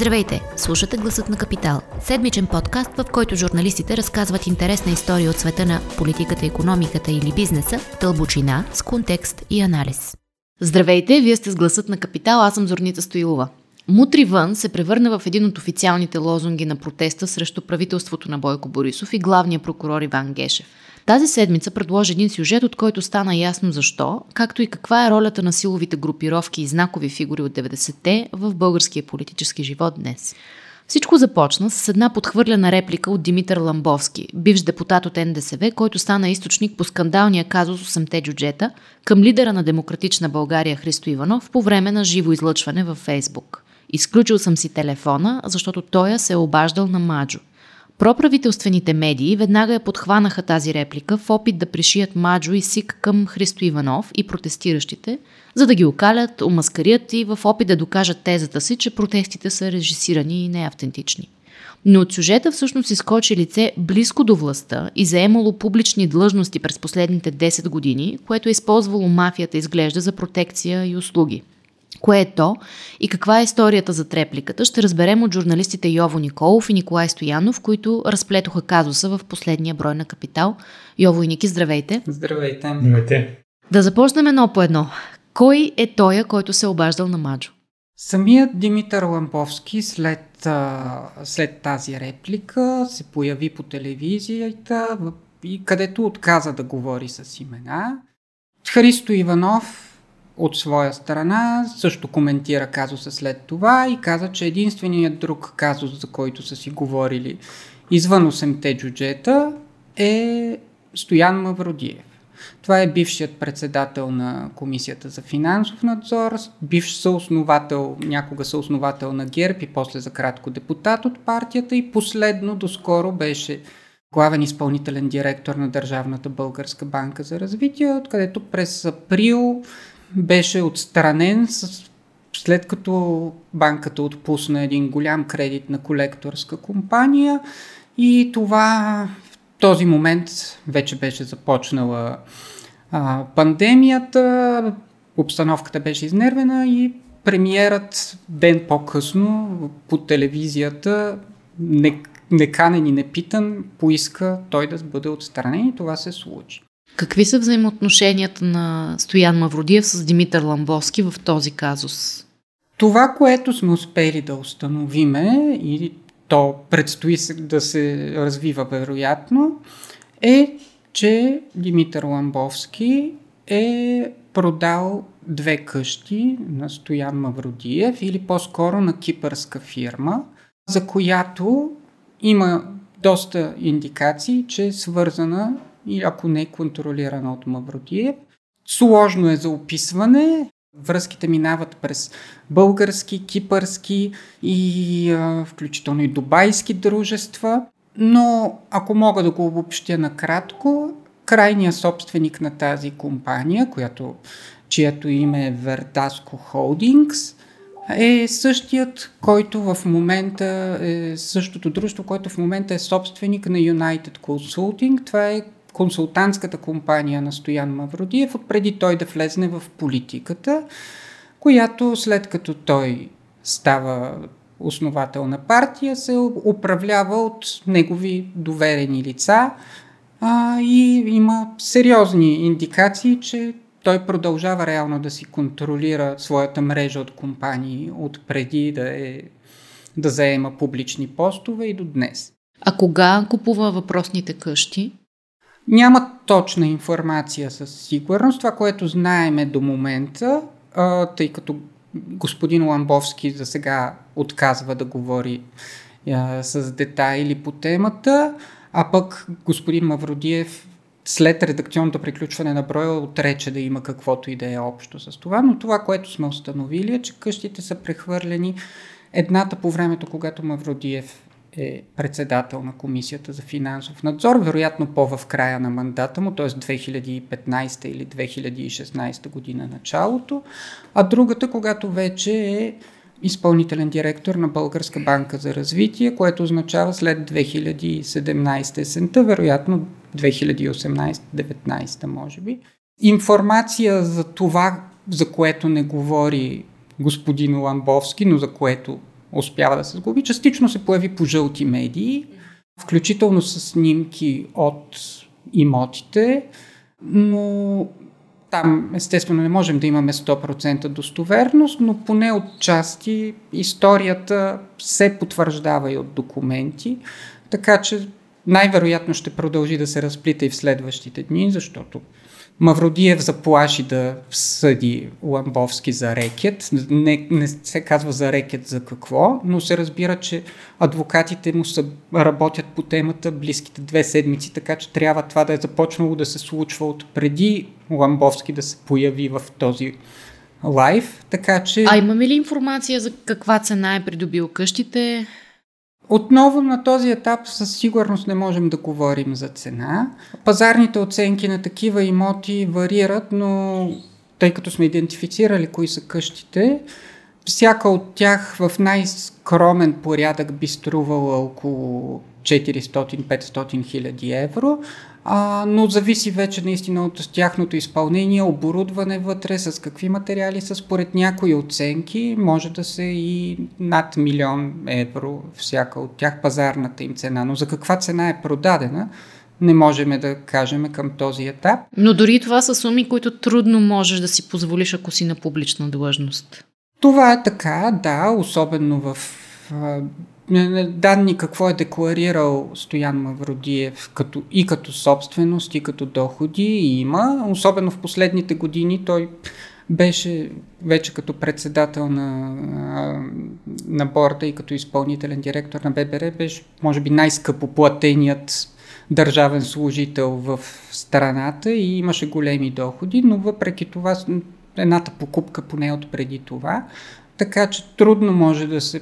Здравейте! Слушате Гласът на Капитал. Седмичен подкаст, в който журналистите разказват интересна история от света на политиката, економиката или бизнеса, тълбочина, с контекст и анализ. Здравейте! Вие сте с Гласът на Капитал, аз съм Зорница Стоилова. Мутри вън се превърна в един от официалните лозунги на протеста срещу правителството на Бойко Борисов и главния прокурор Иван Гешев. Тази седмица предложи един сюжет, от който стана ясно защо, както и каква е ролята на силовите групировки и знакови фигури от 90-те в българския политически живот днес. Всичко започна с една подхвърлена реплика от Димитър Ламбовски, бивш депутат от НДСВ, който стана източник по скандалния казус 8-те джуджета към лидера на Демократична България Христо Иванов по време на живо излъчване във Фейсбук. Изключил съм си телефона, защото той се е обаждал на Маджо. Проправителствените медии веднага я подхванаха тази реплика в опит да пришият Маджо и Сик към Христо Иванов и протестиращите, за да ги окалят, омаскарят и в опит да докажат тезата си, че протестите са режисирани и неавтентични. Но от сюжета всъщност изкочи лице близко до властта и заемало публични длъжности през последните 10 години, което е използвало мафията изглежда за протекция и услуги – Кое е то и каква е историята за трепликата, ще разберем от журналистите Йово Николов и Николай Стоянов, които разплетоха казуса в последния брой на Капитал. Йово и Ники, здравейте! Здравейте! Здравейте! Да започнем едно по едно. Кой е тоя, който се е обаждал на Маджо? Самият Димитър Ламповски след, след тази реплика се появи по телевизията, и където отказа да говори с имена. Христо Иванов от своя страна също коментира казуса след това и каза, че единственият друг казус, за който са си говорили извън 8-те джуджета е Стоян Мавродиев. Това е бившият председател на Комисията за финансов надзор, бивш съосновател, някога съосновател на ГЕРБ и после за кратко депутат от партията и последно доскоро беше главен изпълнителен директор на Държавната българска банка за развитие, откъдето през април беше отстранен с, след като банката отпусна един голям кредит на колекторска компания и това в този момент вече беше започнала а, пандемията, обстановката беше изнервена и премиерът ден по-късно по телевизията не, неканен и непитан поиска той да бъде отстранен и това се случи. Какви са взаимоотношенията на Стоян Мавродиев с Димитър Ламбовски в този казус? Това, което сме успели да установиме и то предстои да се развива вероятно, е, че Димитър Ламбовски е продал две къщи на Стоян Мавродиев или по-скоро на кипърска фирма, за която има доста индикации, че е свързана и ако не е контролирана от Мавродиев. Сложно е за описване. Връзките минават през български, кипърски и а, включително и дубайски дружества. Но ако мога да го обобщя накратко, крайният собственик на тази компания, която, чието име е Verdasco Holdings, е същият, който в момента е същото дружество, което в момента е собственик на United Consulting. Това е консултантската компания на Стоян Мавродиев, преди той да влезне в политиката, която след като той става основател на партия, се управлява от негови доверени лица а, и има сериозни индикации, че той продължава реално да си контролира своята мрежа от компании от преди да, е, да заема публични постове и до днес. А кога купува въпросните къщи? Няма точна информация със сигурност. Това, което знаеме до момента, а, тъй като господин Ламбовски за сега отказва да говори а, с детайли по темата, а пък господин Мавродиев след редакционното приключване на броя отрече да има каквото и да е общо с това, но това, което сме установили е, че къщите са прехвърлени едната по времето, когато Мавродиев е председател на Комисията за финансов надзор, вероятно по в края на мандата му, т.е. 2015 или 2016 година началото, а другата, когато вече е изпълнителен директор на Българска банка за развитие, което означава след 2017 есента, вероятно 2018-19 може би. Информация за това, за което не говори господин Ламбовски, но за което успява да се сглоби. Частично се появи по жълти медии, включително с снимки от имотите, но там естествено не можем да имаме 100% достоверност, но поне от части историята се потвърждава и от документи, така че най-вероятно ще продължи да се разплита и в следващите дни, защото Мавродиев заплаши да съди Ламбовски за рекет. Не, не се казва за рекет за какво, но се разбира, че адвокатите му са, работят по темата близките две седмици, така че трябва това да е започнало да се случва от преди Ламбовски да се появи в този лайв. Така че... А имаме ли информация за каква цена е придобил къщите? Отново на този етап със сигурност не можем да говорим за цена. Пазарните оценки на такива имоти варират, но тъй като сме идентифицирали кои са къщите, всяка от тях в най-скромен порядък би струвала около 400-500 хиляди евро, а, но зависи вече наистина от тяхното изпълнение, оборудване вътре, с какви материали са. Според някои оценки може да се и над милион евро всяка от тях пазарната им цена, но за каква цена е продадена, не можем да кажем към този етап. Но дори това са суми, които трудно можеш да си позволиш, ако си на публична длъжност. Това е така, да, особено в данни какво е декларирал Стоян Мавродиев като, и като собственост, и като доходи има. Особено в последните години той беше вече като председател на, на борда и като изпълнителен директор на ББР, беше може би най-скъпо платеният държавен служител в страната и имаше големи доходи, но въпреки това едната покупка поне от преди това, така че трудно може да се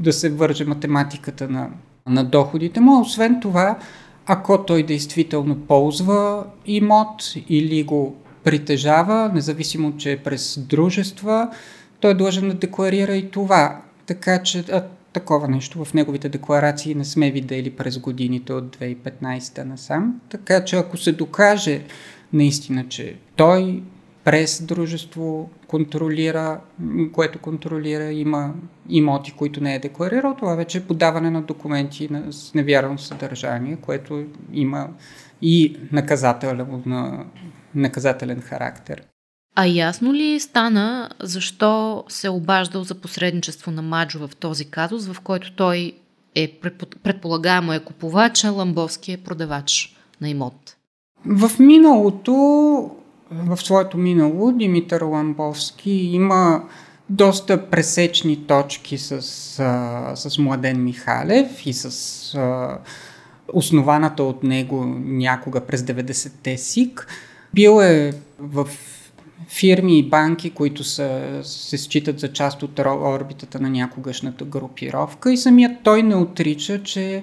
да се върже математиката на, на доходите му. Освен това, ако той действително ползва имот или го притежава, независимо, че е през дружества, той е длъжен да декларира и това. Така че а, такова нещо в неговите декларации не сме видели през годините от 2015 насам. Така че ако се докаже наистина, че той през дружество контролира, което контролира, има имоти, които не е декларирал, това вече е подаване на документи с невярно съдържание, което има и наказателен, на, наказателен характер. А ясно ли стана защо се е обаждал за посредничество на Маджо в този казус, в който той е предполагаемо е купувач, а Ламбовски е продавач на имот? В миналото в своето минало Димитър Ламбовски има доста пресечни точки с, с Младен Михалев и с основаната от него някога през 90-те СИК. Бил е в фирми и банки, които са, се считат за част от орбитата на някогашната групировка и самият той не отрича, че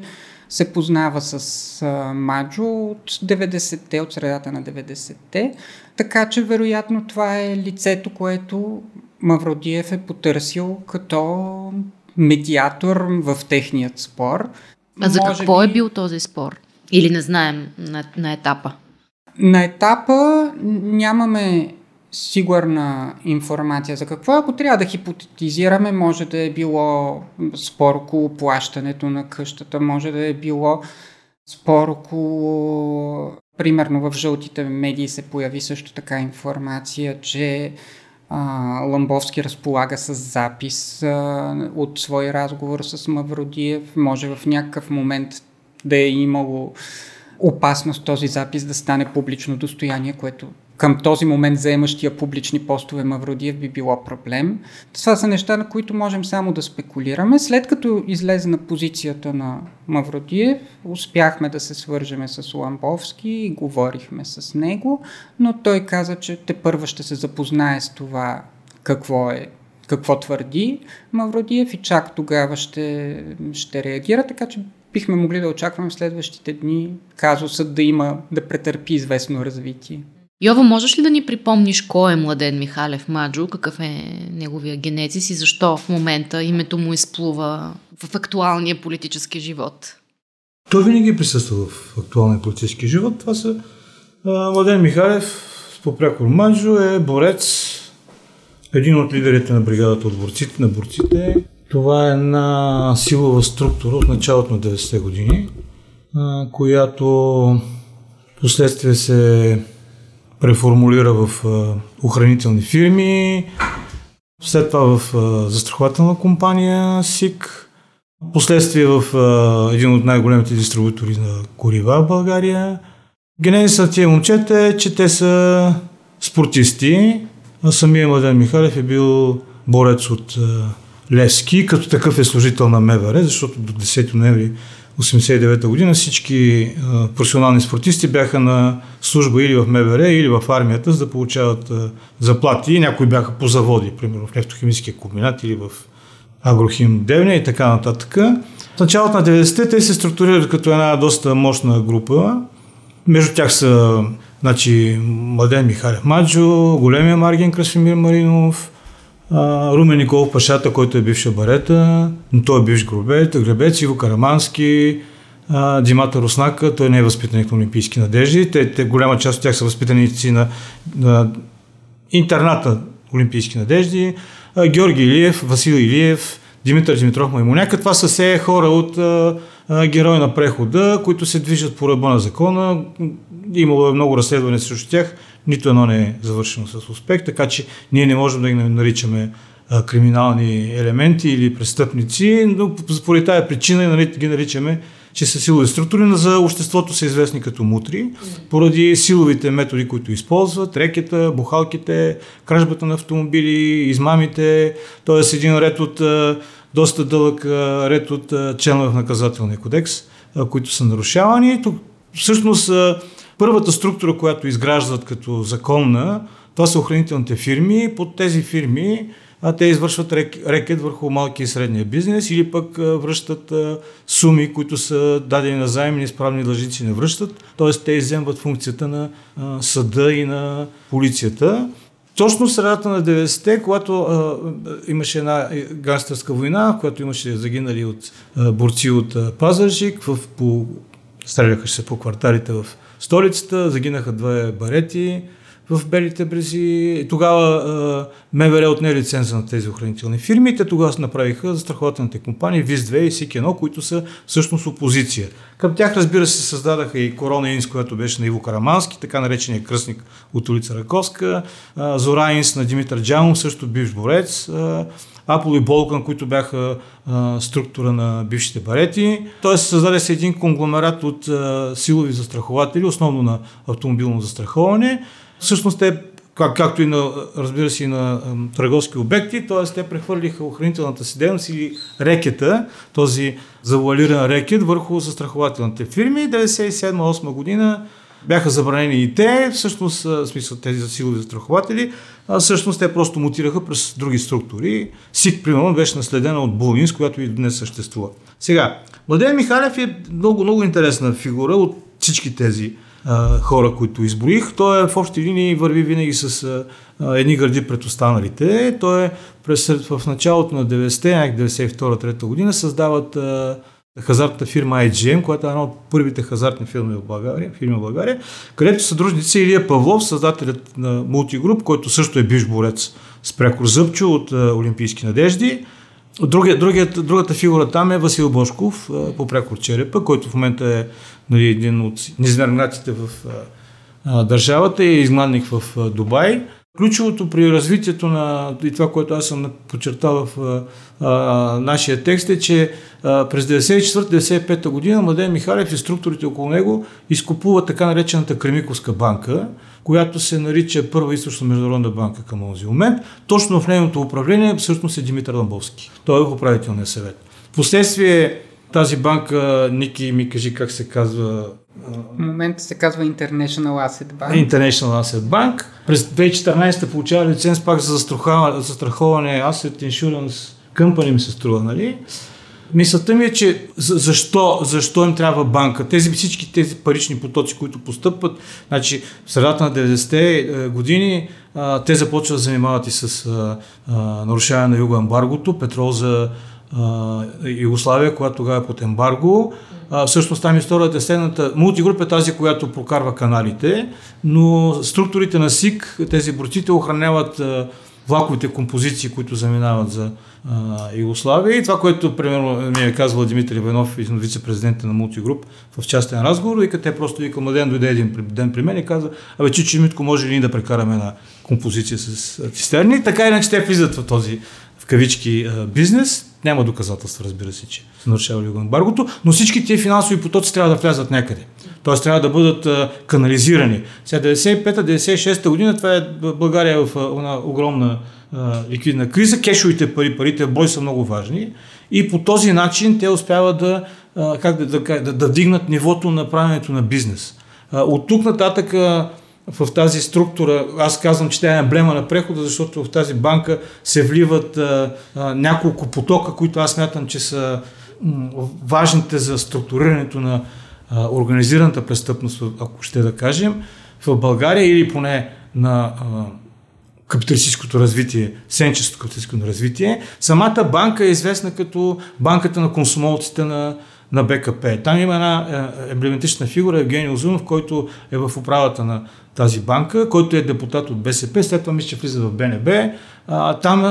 се познава с а, Маджо от 90-те, от средата на 90-те, така че вероятно това е лицето, което Мавродиев е потърсил като медиатор в техният спор. А за Може какво би... е бил този спор? Или не знаем на, на етапа? На етапа нямаме сигурна информация за какво. Ако трябва да хипотетизираме, може да е било спор около плащането на къщата, може да е било спор около... Примерно в жълтите медии се появи също така информация, че а, Ламбовски разполага с запис а, от свой разговор с Мавродиев. Може в някакъв момент да е имало опасност този запис да стане публично достояние, което към този момент заемащия публични постове Мавродиев би било проблем. Това са неща, на които можем само да спекулираме. След като излезе на позицията на Мавродиев, успяхме да се свържеме с Ламбовски и говорихме с него, но той каза, че те първа ще се запознае с това какво е какво твърди Мавродиев и чак тогава ще, ще реагира, така че бихме могли да очакваме в следващите дни казусът да има, да претърпи известно развитие. Йова, можеш ли да ни припомниш кой е Младен Михалев Маджо, какъв е неговия генезис и защо в момента името му изплува в актуалния политически живот? Той винаги присъства в актуалния политически живот. Това са а, Младен Михалев, по прякор Маджо, е борец, един от лидерите на бригадата от борците, на борците. Това е една силова структура от началото на 90-те години, която последствие се преформулира в охранителни фирми, след това в застрахователна компания СИК, последствие в един от най-големите дистрибутори на горива в България. Генезисът на тия момчета е, че те са спортисти, а самия Младен Михалев е бил борец от Левски, като такъв е служител на МВР, защото до 10 ноември 1989 година всички а, професионални спортисти бяха на служба или в МВР, или в армията, за да получават а, заплати. Някои бяха по заводи, примерно в нефтохимическия комбинат или в Агрохим Девня и така нататък. В началото на 90-те те се структурират като една доста мощна група. Между тях са значи, Младен Михалев Маджо, големия Маргин Красимир Маринов, Румен Николов Пашата, който е бивша барета, но той е бивш гробец, гребец, Иво Карамански, Димата Руснака, той не е възпитаник на Олимпийски надежди. Те, те, голяма част от тях са възпитаници на, на интерната Олимпийски надежди. Георги Илиев, Васил Илиев, Димитър Димитров Маймоняка. Това са все хора от а, а, герои на прехода, които се движат по ръба на закона. Имало е много разследване срещу тях нито едно не е завършено с успех, така че ние не можем да ги наричаме а, криминални елементи или престъпници, но според тази причина нали, ги наричаме че са силови структури, но за обществото са известни като мутри, поради силовите методи, които използват, рекета, бухалките, кражбата на автомобили, измамите, т.е. един ред от доста дълъг ред от членове в наказателния кодекс, които са нарушавани. Тук всъщност Първата структура, която изграждат като законна, това са охранителните фирми. Под тези фирми а те извършват рек, рекет върху малки и средния бизнес или пък връщат суми, които са дадени на заем и неизправни дължици не връщат. Тоест те иземват функцията на съда и на полицията. Точно в средата на 90-те, когато а, имаше една гангстерска война, в която имаше загинали от а, борци от а, Пазаржик, в, по, стреляха се по кварталите в столицата, загинаха две барети в Белите брези. Тогава МВР отне лиценза на тези охранителни фирми. Те тогава се направиха застрахователните компании ВИЗ-2 и СИК-1, които са всъщност опозиция. Към тях, разбира се, създадаха и Корона Инс, която беше на Иво Карамански, така наречения кръстник от улица Раковска, Зора Инс на Димитър Джамов, също бивш борец, Апол и Болкан, които бяха а, структура на бившите барети. Тоест създаде се един конгломерат от а, силови застрахователи, основно на автомобилно застраховане. Всъщност те как, както и на, разбира се, и на търговски обекти, т.е. те прехвърлиха охранителната си дейност или рекета, този завуалиран рекет върху застрахователните фирми. 97-8 година бяха забранени и те, всъщност, в смисъл тези силови застрахователи, а всъщност те просто мутираха през други структури. СИК, примерно, беше наследена от Булнинс, която и днес съществува. Сега, Младен Михалев е много, много интересна фигура от всички тези хора, които изброих. Той е в общи линии върви винаги с а, едни гърди пред останалите. Той е през, в началото на 90-те, 92-3 година създават а, хазартната фирма IGM, която е една от първите хазартни фирми в България, фирми в България, където съдружници Илия Павлов, създателят на мултигруп, който също е бивш борец с Прякор Зъбчо от а, Олимпийски надежди. Другия, другият, другата фигура там е Васил Бошков по Прякор Черепа, който в момента е нали, един от низвернатите в а, държавата и е изгнанник в а, Дубай. Ключовото при развитието на и това, което аз съм подчертал в а, а, нашия текст е, че а, през 94-95 година Младен Михалев и структурите около него изкупуват така наречената Кремиковска банка, която се нарича Първа източна международна банка към този момент. Точно в нейното управление всъщност е Димитър Ламбовски. Той е в управителния съвет. Впоследствие тази банка, Ники ми кажи как се казва. В момента се казва International Asset Bank. International Asset Bank. През 2014 получава лиценз пак за застраховане Asset Insurance Company ми се струва, нали? Мисълта ми е, че защо, защо им трябва банка? Тези всички тези парични потоци, които постъпват, значи в средата на 90-те е, години те започват да занимават и с а, а, нарушаване на юго-ембаргото, петрол за Югославия, която тогава е под ембарго. А, всъщност там историята е следната. Мултигруп е тази, която прокарва каналите, но структурите на СИК, тези борците охраняват а, влаковите композиции, които заминават за а, Югославия. И това, което примерно ми е казвал Димитър Иванов, вице-президента на Мултигруп в частен разговор, и те просто вика, младен дойде един ден при мен и каза, абе, Чичи Митко, може ли да прекараме една композиция с цистерни? Така иначе те влизат в този в кавички бизнес. Няма доказателства, разбира се, че са нарушавали ембаргото, но всички тези финансови потоци трябва да влязат някъде. Тоест трябва да бъдат а, канализирани. Сега 95-96 година това е България е в една огромна а, ликвидна криза. Кешовите пари, парите в бой са много важни и по този начин те успяват да, а, как да, да, да, да вдигнат нивото на правенето на бизнес. А, от тук нататък а, в тази структура, аз казвам, че тя е емблема на прехода, защото в тази банка се вливат а, а, няколко потока, които аз смятам, че са м, важните за структурирането на а, организираната престъпност, ако ще да кажем, в България или поне на а, капиталистическото развитие, сенчестото капиталистическо развитие. Самата банка е известна като банката на консумолците на, на БКП. Там има една емблематична фигура, Евгений Озунов, който е в управата на тази банка, който е депутат от БСП, след това мисля, че влиза в БНБ. Там,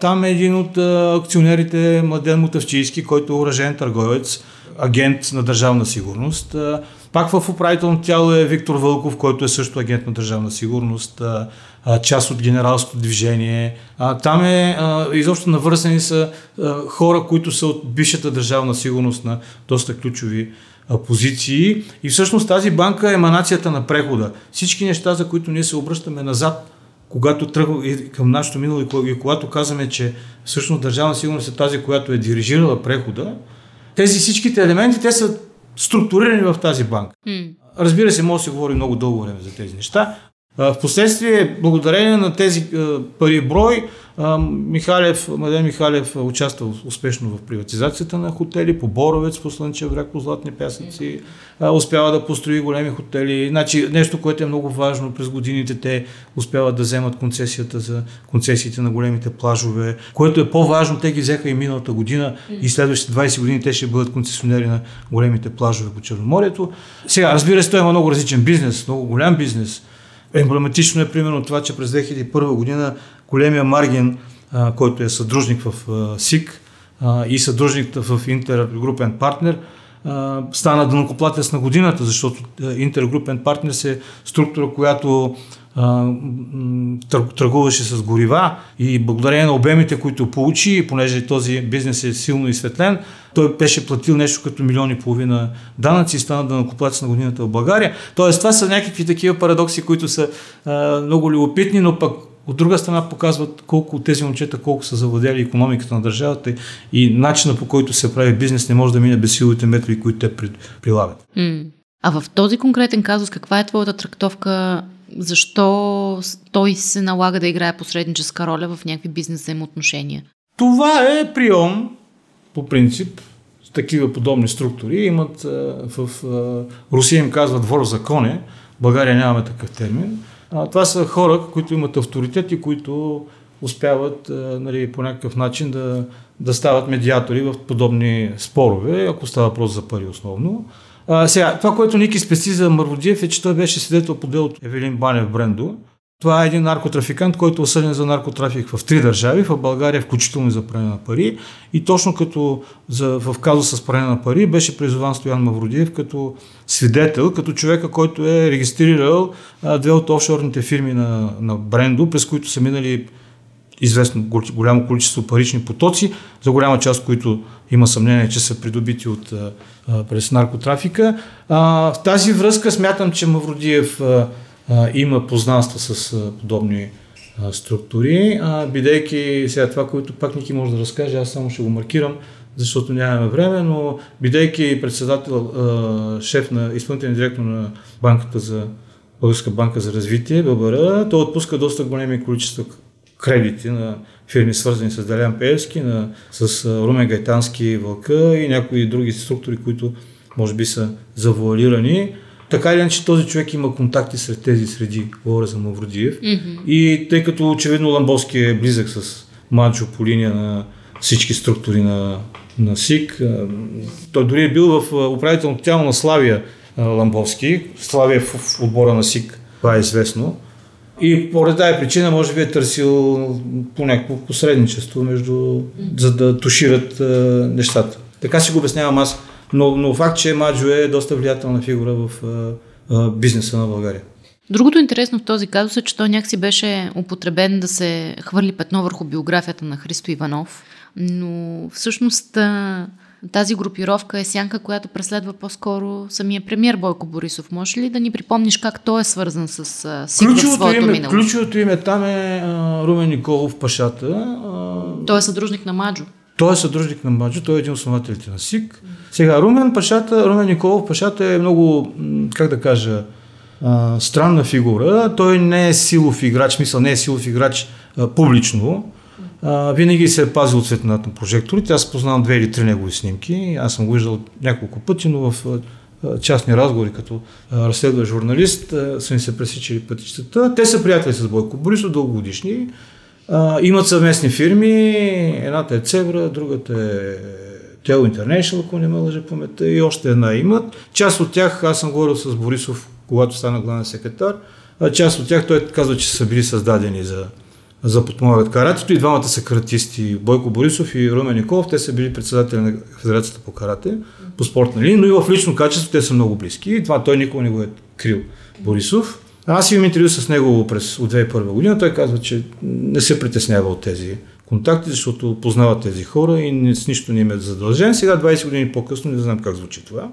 там е един от акционерите Младен Мутавчийски, който е уражен търговец, агент на държавна сигурност. Пак в управително тяло е Виктор Вълков, който е също агент на държавна сигурност, а, част от генералското движение. А, там е, а, изобщо навързани са а, хора, които са от бившата държавна сигурност на доста ключови а, позиции. И всъщност тази банка е еманацията на прехода. Всички неща, за които ние се обръщаме назад, когато тръгва към нашето минало и когато казваме, че всъщност държавна сигурност е тази, която е дирижирала прехода, тези всичките елементи, те са структурирани в тази банка. Разбира се, може да се говори много дълго време за тези неща. Впоследствие, благодарение на тези пари брой, Михалев, Младен Михалев участва успешно в приватизацията на хотели по Боровец, по Слънчев бряг, по Златни пясъци. Успява да построи големи хотели. Значи, нещо, което е много важно през годините, те успяват да вземат концесията за концесиите на големите плажове, което е по-важно. Те ги взеха и миналата година и следващите 20 години те ще бъдат концесионери на големите плажове по Черноморието. Сега, разбира се, той има много различен бизнес, много голям бизнес Емблематично е примерно това, че през 2001 година големия Маргин, а, който е съдружник в а, СИК а, и съдружник в интергрупен партнер, а, стана дънокоплатец на годината, защото интергрупен партнер е структура, която търгуваше с горива и благодарение на обемите, които получи, понеже този бизнес е силно изсветлен, той беше платил нещо като милион и половина данъци и стана да накоплатец на годината в България. Тоест, това са някакви такива парадокси, които са а, много любопитни, но пък от друга страна показват колко тези момчета, колко са завладели економиката на държавата и начина по който се прави бизнес не може да мине без силовите методи, които те прилагат. А в този конкретен казус, каква е твоята трактовка защо той се налага да играе посредническа роля в някакви бизнес взаимоотношения? Това е прием, по принцип, с такива подобни структури. Имат в Русия им казват вор в законе, в България нямаме такъв термин. Това са хора, които имат авторитет и които успяват нали, по някакъв начин да, да стават медиатори в подобни спорове, ако става въпрос за пари основно. А, сега, това, което Ники спести за Марводиев е, че той беше свидетел по делото Евелин Банев Брендо. Това е един наркотрафикант, който е осъден за наркотрафик в три държави, в България включително и за пране на пари. И точно като за, в казуса с пране на пари беше призован Стоян Мавродиев като свидетел, като човека, който е регистрирал а, две от офшорните фирми на, на Брендо, през които са минали известно голямо количество парични потоци, за голяма част, които има съмнение, че са придобити от, през наркотрафика. В тази връзка смятам, че Мавродиев има познанства с подобни структури, бидейки сега това, което пак Ники може да разкаже, аз само ще го маркирам, защото нямаме време, но бидейки председател, шеф на изпълнителен директор на банката за Българска банка за развитие, ББР, той отпуска доста големи количества кредити на фирми, свързани с Делян Пеевски, на, с Румен Гайтански Вълка и някои други структури, които може би са завуалирани. Така или иначе този човек има контакти сред тези среди, говоря за Мавродиев. Mm-hmm. И тъй като очевидно Ламбовски е близък с Манчо по линия на всички структури на, на СИК, той дори е бил в управителното тяло на Славия Ламбовски. Славия е в отбора на СИК, това е известно. И поради тази причина може би е търсил по някакво посредничество между, за да тушират а, нещата. Така си го обяснявам аз. Но, но факт, че Маджо е доста влиятелна фигура в а, а, бизнеса на България. Другото интересно в този казус е, че той някакси беше употребен да се хвърли петно върху биографията на Христо Иванов, но всъщност тази групировка е сянка, която преследва по-скоро самия премьер Бойко Борисов. Може ли да ни припомниш как той е свързан с СИК в своето име, минало? Ключовото име там е а, Румен Николов Пашата. А, той е съдружник на Маджо. Той е съдружник на Маджо, той е един от основателите на СИК. Сега, Румен Пашата, Румен Николов Пашата е много, как да кажа, а, странна фигура. Той не е силов играч, мисъл не е силов играч а, публично. Винаги се е пазил от светлината на прожекторите. Аз познавам две или три негови снимки. Аз съм го виждал няколко пъти, но в частни разговори като а, разследващ журналист са ни се пресичали пътищата. Те са приятели с Бойко Борисов, дългогодишни. Имат съвместни фирми. Едната е Цебра, другата е Tel International, ако не ме лъжа паметта, и още една имат. Част от тях, аз съм говорил с Борисов, когато стана главен секретар, част от тях той казва, че са били създадени за, за подпомагат каратето. И двамата са каратисти, Бойко Борисов и Румен Николов, те са били председатели на Федерацията по карате, по спортна линия, но и в лично качество те са много близки. И това той никога не го е крил. Борисов. Аз имам интервю с него през от 2001 година, той казва, че не се притеснява от тези контакти, защото познават тези хора и с нищо не им е задължен. Сега, 20 години по-късно, не знам как звучи това.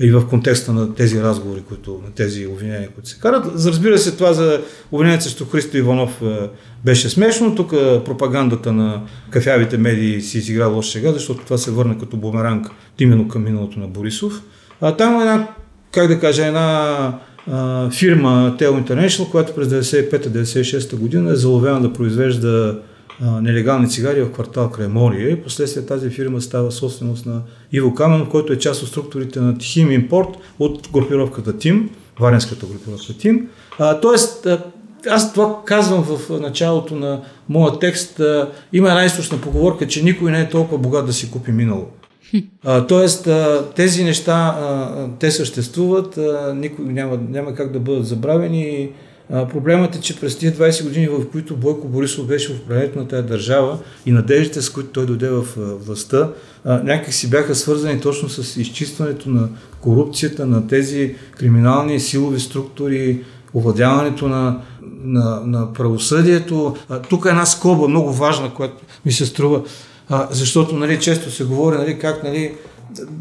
И в контекста на тези разговори, които, на тези обвинения, които се карат. Разбира се, това за обвинението срещу Христо Иванов е, беше смешно. Тук е, пропагандата на кафявите медии си изигра лош сега, защото това се върна като бумеранг именно към миналото на Борисов. А там е една, как да кажа, една фирма Tel International, която през 95-96 година е заловена да произвежда нелегални цигари в квартал Креморие. Последствие тази фирма става собственост на Иво Каменов, който е част от структурите на Тихим Импорт от групировката Тим, Варенската групировка Тим. А, тоест, аз това казвам в началото на моя текст. А, има една източна поговорка, че никой не е толкова богат да си купи минало. А, тоест, а, тези неща, а, те съществуват, а, никой няма, няма как да бъдат забравени. Проблемът е, че през тези 20 години, в които Бойко Борисов беше в управлението на тази държава и надеждите, с които той дойде в властта, някак си бяха свързани точно с изчистването на корупцията, на тези криминални силови структури, овладяването на, на, на правосъдието. Тук е една скоба много важна, която ми се струва, защото нали, често се говори нали, как нали,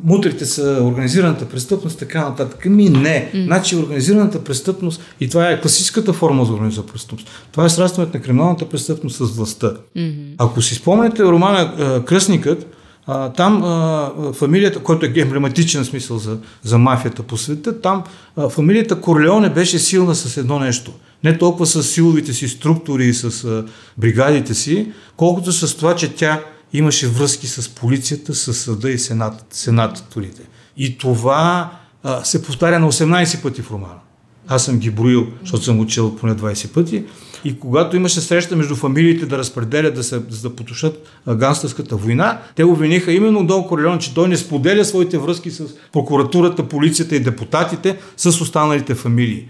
мутрите са организираната престъпност, така нататък. Ми не. Mm. Значи организираната престъпност, и това е класическата форма за организираната престъпност, това е срастването на криминалната престъпност с властта. Mm-hmm. Ако си спомняте романа Кръстникът, а, там а, фамилията, който е емблематичен смисъл за, за мафията по света, там а, фамилията Корлеоне беше силна с едно нещо. Не толкова с силовите си структури и с а, бригадите си, колкото с това, че тя имаше връзки с полицията, с съда и сенат, сенаторите. И това а, се повтаря на 18 пъти в романа. Аз съм ги броил, защото съм учил поне 20 пъти. И когато имаше среща между фамилиите да разпределят, да, се, да потушат ганстърската война, те обвиниха именно Дон Корлеон, че той не споделя своите връзки с прокуратурата, полицията и депутатите с останалите фамилии.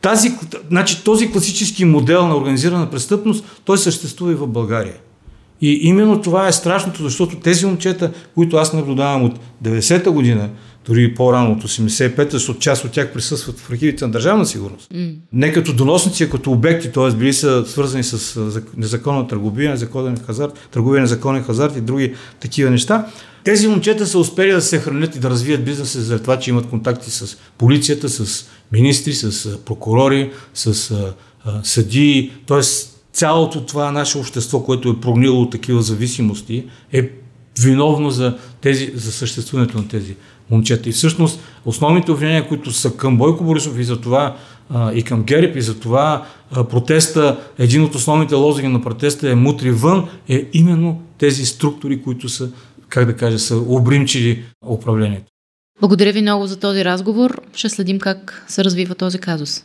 Тази, значи, този класически модел на организирана престъпност, той съществува и в България. И именно това е страшното, защото тези момчета, които аз наблюдавам от 90-та година, дори по-рано от 85-та, защото част от тях присъстват в архивите на държавна сигурност. Mm. Не като доносници, а като обекти, т.е. били са свързани с незаконна търговия, незаконен хазарт, търговия незаконен хазарт и други такива неща. Тези момчета са успели да се хранят и да развият бизнеса за това, че имат контакти с полицията, с министри, с прокурори, с съдии, т.е цялото това наше общество, което е прогнило от такива зависимости, е виновно за, тези, за съществуването на тези момчета. И всъщност основните обвинения, които са към Бойко Борисов и за това и към Герб и за това протеста, един от основните лозунги на протеста е мутри вън, е именно тези структури, които са, как да кажа, са обримчили управлението. Благодаря ви много за този разговор. Ще следим как се развива този казус.